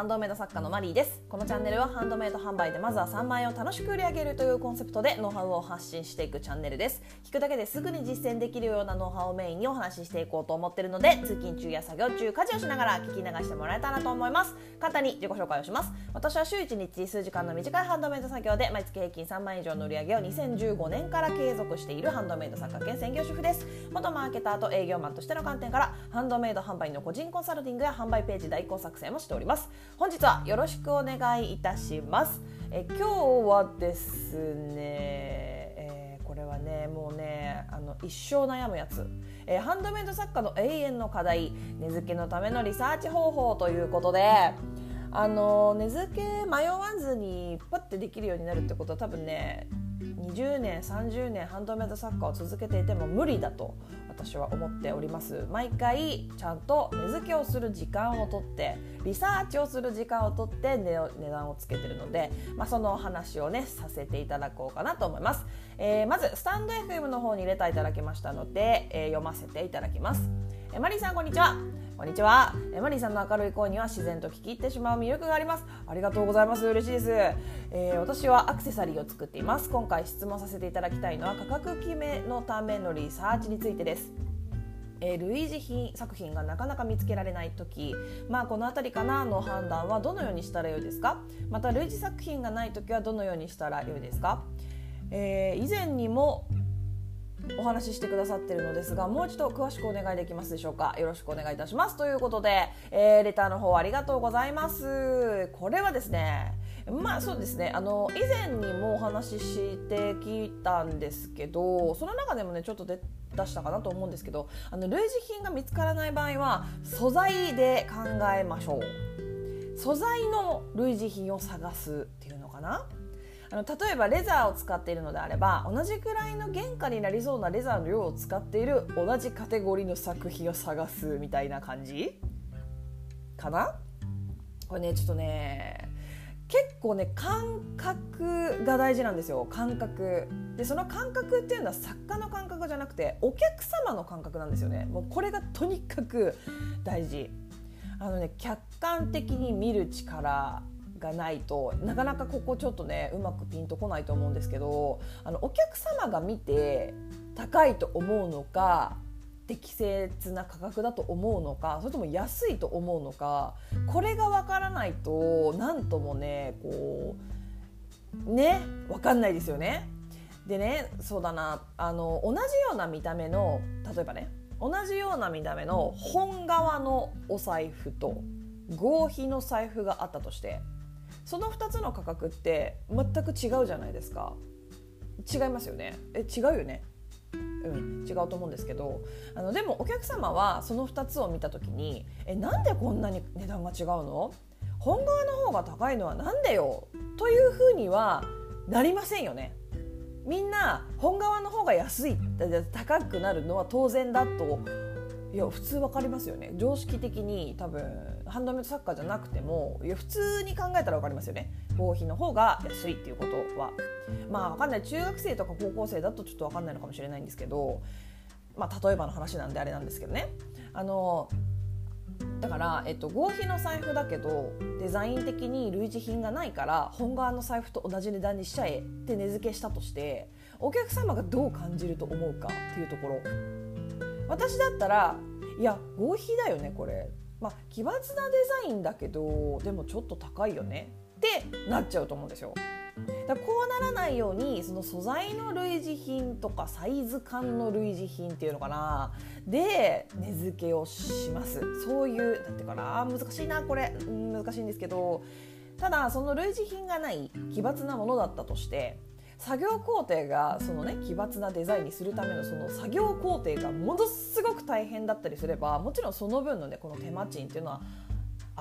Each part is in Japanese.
ハンドメイド作家のマリーです。このチャンネルはハンドメイド販売でまずは3万円を楽しく売り上げるというコンセプトでノウハウを発信していくチャンネルです。聞くだけですぐに実践できるようなノウハウをメインにお話ししていこうと思ってるので通勤中や作業中家事をしながら聞き流してもらえたらと思います。簡単に自己紹介をします。私は週1日数時間の短いハンドメイド作業で毎月平均3万円以上の売り上げを2015年から継続しているハンドメイド作家兼専業主婦です。元マーケターと営業マンとしての観点からハンドメイド販売の個人コンサルティングや販売ページ代行作成もしております。本日はよろしくお願いいたします。え今日はですね、え、これはねもうねあの一生悩むやつ、えー、ハンドメイド作家の永遠の課題。根付けのためのリサーチ方法ということであの根付け迷わずにパッてできるようになるってことは多分ね20年30年ハンドメイド作家を続けていても無理だと私は思っております。毎回ちゃんと値付けをする時間をとってリサーチをする時間をとって値段をつけてるので、まあ、その話をねさせていただこうかなと思います、えー、まずスタンド FM の方にレターいただきましたので、えー、読ませていただきます、えー、マリーさんこんにちは。こんにちは。マリーさんの明るい声には自然と聞き入ってしまう魅力があります。ありがとうございます。嬉しいです、えー、私はアクセサリーを作っています。今回質問させていただきたいのは価格決めのためのリサーチについてです。えー、類似品作品がなかなか見つけられない時。まあこの辺りかなの判断はどのようにしたらよいですか。また類似作品がない時はどのようにしたらよいですか、えー、以前にもお話ししてくださってるのですがもう一度詳しくお願いできますでしょうか？よろしくお願いいたします。ということで、えー、レターの方ありがとうございます。これはですねまあそうですね。あの以前にもお話ししてきたんですけどその中でもねちょっと出したかなと思うんですけどあの類似品が見つからない場合は素材で考えましょう。素材の類似品を探すっていうのかな？あの例えばレザーを使っているのであれば同じくらいの原価になりそうなレザーの量を使っている同じカテゴリーの作品を探すみたいな感じ？かな？これねちょっとね結構ね感覚が大事なんですよ。感覚。でその感覚っていうのは作家の感覚じゃなくてお客様の感覚なんですよね。もうこれがとにかく大事。あのね客観的に見る力がないとなかなかここちょっとねうまくピンとこないと思うんですけどあのお客様が見て高いと思うのか適切な価格だと思うのかそれとも安いと思うのかこれが分からないと何ともねこうね分かんないですよね。でねそうだなあの同じような見た目の例えばね同じような見た目の本革のお財布と合皮の財布があったとしてその2つの価格って全く違うじゃないですか。違いますよね。え違うよね。うん違うと思うんですけど。あのでもお客様はその2つを見た時にえなんでこんなに値段が違うの？本革の方が高いのは何でよ？というふうにはなりませんよね。みんな本革の方が安い高くなるのは当然だと。いや普通分かりますよね。常識的に多分ハンドメイド作家じゃなくてもいや普通に考えたら分かりますよね。合皮の方が安いっていうことは。まあ分かんない。中学生とか高校生だとちょっと分かんないのかもしれないんですけどまあ例えばの話なんであれなんですけどね。あのだから、えっと、合皮の財布だけどデザイン的に類似品がないから本革の財布と同じ値段にしちゃえって値付けしたとしてお客様がどう感じると思うかっていうところ。私だったらいや合皮だよねこれ、まあ、奇抜なデザインだけどでもちょっと高いよねってなっちゃうと思うんですよ。だこうならないようにその素材の類似品とかサイズ感の類似品っていうのかな。で値付けをします。そういうなんてかな難しいなこれ、うん、難しいんですけど。ただその類似品がない奇抜なものだったとして作業工程がそのね奇抜なデザインにするためのその作業工程がものすごく大変だったりすればもちろんその分のねこの手間賃っていうのは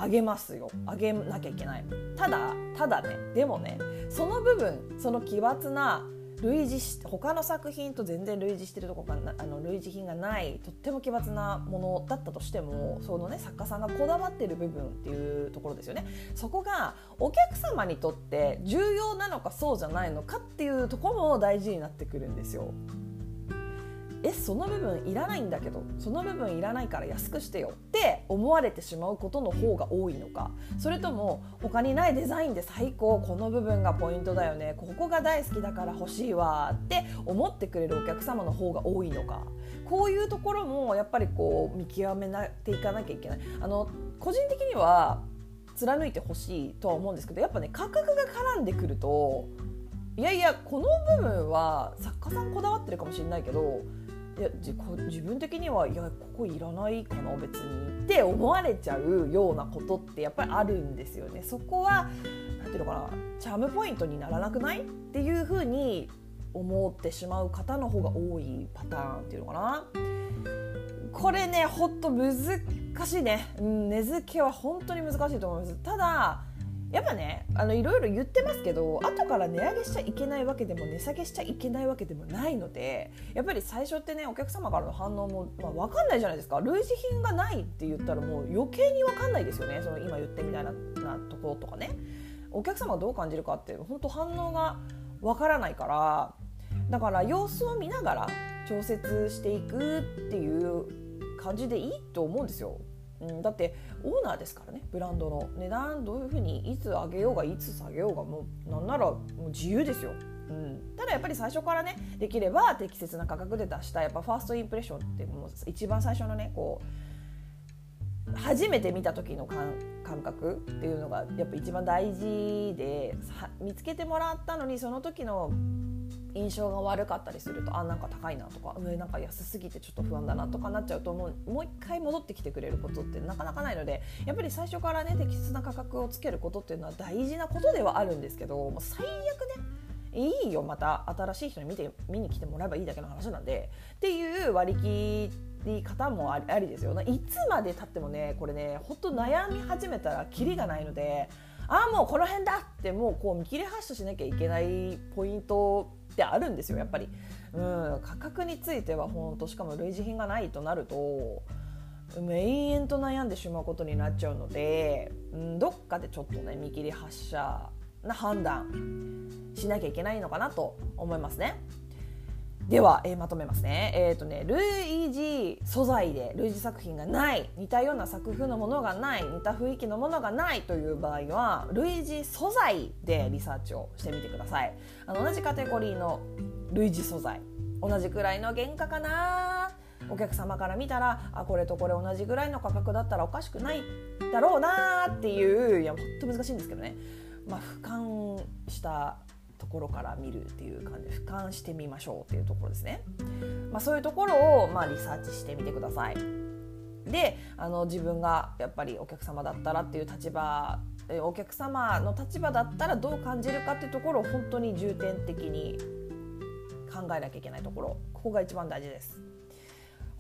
上げますよ。上げなきゃいけない。ただただねでもねその部分その奇抜な類似し他の作品と全然類似してるとこがあの類似品がないとっても奇抜なものだったとしてもそのね作家さんがこだわってる部分っていうところですよねそこがお客様にとって重要なのかそうじゃないのかっていうところも大事になってくるんですよ。えその部分いらないんだけどその部分いらないから安くしてよって思われてしまうことの方が多いのか。それとも他にないデザインで最高この部分がポイントだよね。ここが大好きだから欲しいわって思ってくれるお客様の方が多いのか。こういうところもやっぱりこう見極めていかなきゃいけない。あの個人的には貫いてほしいとは思うんですけどやっぱね価格が絡んでくるといやいやこの部分は作家さんこだわってるかもしれないけどいや自分的にはいやここいらないかな別にって思われちゃうようなことってやっぱりあるんですよね。そこは何ていうのかなチャームポイントにならなくないっていうふうに思ってしまう方の方が多いパターンっていうのかな。これねほんと難しいね、根付けは本当に難しいと思います。ただやっぱねあのいろいろ言ってますけど後から値上げしちゃいけないわけでも値下げしちゃいけないわけでもないのでやっぱり最初ってねお客様からの反応も、まあ、分かんないじゃないですか。類似品がないって言ったらもう余計に分かんないですよね。その今言ってみたいななところとかね。お客様がどう感じるかって本当反応が分からないからだから様子を見ながら調節していくっていう感じでいいと思うんですよ。うん、だってオーナーですからねブランドの値段どういうふうにいつ上げようがいつ下げようがもうなんならもう自由ですよ。うん、ただやっぱり最初からねできれば適切な価格で出したやっぱファーストインプレッションってもう一番最初のねこう初めて見た時の感覚っていうのがやっぱ一番大事で見つけてもらったのにその時の印象が悪かったりするとあなんか高いなとか上なんか安すぎてちょっと不安だなとかなっちゃうともうもう一回戻ってきてくれることってなかなかないのでやっぱり最初からね適切な価格をつけることっていうのは大事なことではあるんですけどもう最悪ねいいよまた新しい人に見て見に来てもらえばいいだけの話なんでっていう割り切り方もありですよ。いつまでたってもねこれねほんと悩み始めたらキリがないのでああもうこの辺だってもうこう見切り発車しなきゃいけないポイントってあるんですよやっぱり。うん、価格については本当しかも類似品がないとなると延々と悩んでしまうことになっちゃうので、うん、どっかでちょっとね見切り発車な判断しなきゃいけないのかなと思いますね。では、えー、まとめますね。えっ、ー、とね、類似素材で類似作品がない、似たような作風のものがない、似た雰囲気のものがないという場合は、類似素材でリサーチをしてみてください。あの同じカテゴリーの類似素材、同じくらいの原価かな。お客様から見たらあこれとこれ同じぐらいの価格だったらおかしくないだろうなっていういやほんと難しいんですけどね、まあ、俯瞰したところから見るっていう感じで俯瞰してみましょうっていうところですね。まあ、そういうところをまあリサーチしてみてください。であの自分がやっぱりお客様だったらっていう立場お客様の立場だったらどう感じるかっていうところを本当に重点的に考えなきゃいけないところここが一番大事です。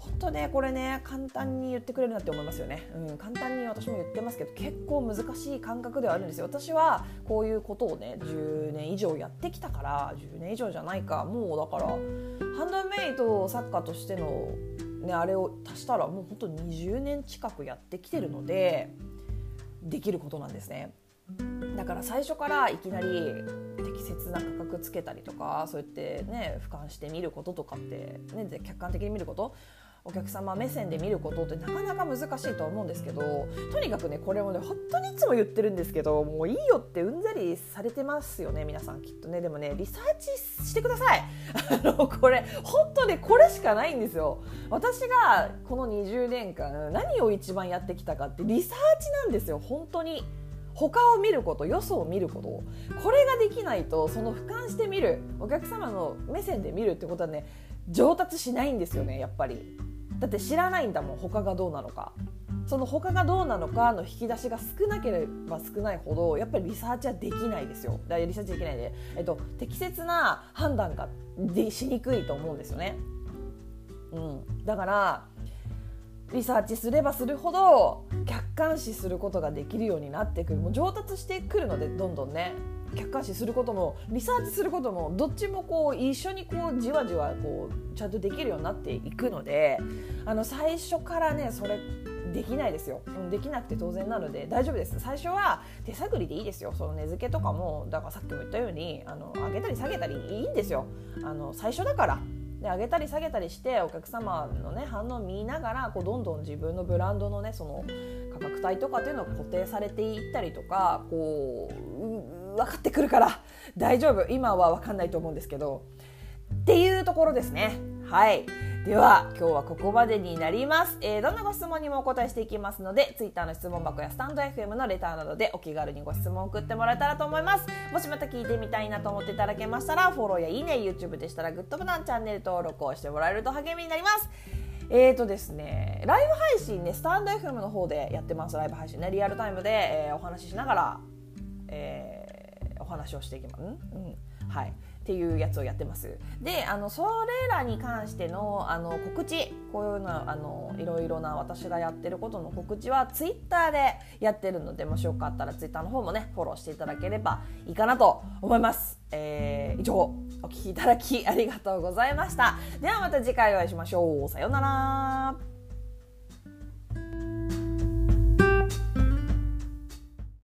本当ねこれね簡単に言ってくれるなって思いますよね、うん、簡単に私も言ってますけど結構難しい感覚ではあるんですよ。私はこういうことをね10年以上やってきたから10年以上じゃないか。もうだからハンドメイド作家としてのねあれを足したらもう本当20年近くやってきてるのでできることなんですね。だから最初からいきなり適切な価格つけたりとかそうやってね俯瞰して見ることとかって、ね、客観的に見ることお客様目線で見ることってなかなか難しいと思うんですけどとにかくねこれもね本当にいつも言ってるんですけどもういいよってうんざりされてますよね皆さんきっとね。でもねリサーチしてください。あのこれ本当ねこれしかないんですよ。私がこの20年間何を一番やってきたかってリサーチなんですよ。本当に。他を見ることよそを見ることこれができないとその俯瞰して見るお客様の目線で見るってことはね上達しないんですよねやっぱり。だって知らないんだもん他がどうなのか。その他がどうなのかの引き出しが少なければ少ないほどやっぱりリサーチはできないですよ。だリサーチできないで、えっと、適切な判断がでしにくいと思うんですよね、うん、だからリサーチすればするほど客観視することができるようになってくる。もう上達してくるのでどんどんね。客観視することもリサーチすることもどっちもこう一緒にこうじわじわこうちゃんとできるようになっていくのであの最初からねそれできないですよ。できなくて当然なので大丈夫です。最初は手探りでいいですよ。その値付けとかもだからさっきも言ったようにあの上げたり下げたりいいんですよ。あの最初だから。で上げたり下げたりしてお客様のね反応を見ながらこうどんどん自分のブランドのねその価格帯とかっていうのが固定されていったりとかこう分かってくるから大丈夫。今は分かんないと思うんですけど。っていうところですね。はい。では今日はここまでになります、えー、どんなご質問にもお答えしていきますので Twitter の質問箱やスタンド FM のレターなどでお気軽にご質問を送ってもらえたらと思います。もしまた聞いてみたいなと思っていただけましたらフォローやいいね YouTube でしたらグッドボタンチャンネル登録をしてもらえると励みになります。えーとですね、ライブ配信ね、スタンド FM の方でやってます、ライブ配信ね、リアルタイムで、えー、お話ししながら、えー、話をしていきます。うん、うん、はい。っていうやつをやってます。であのそれらに関してのあの告知。こういうのあのいろいろな私がやってることの告知はツイッターでやってるのでもしよかったらツイッターの方もねフォローしていただければいいかなと思います、えー、以上お聞きいただきありがとうございました。ではまた次回お会いしましょう。さようなら。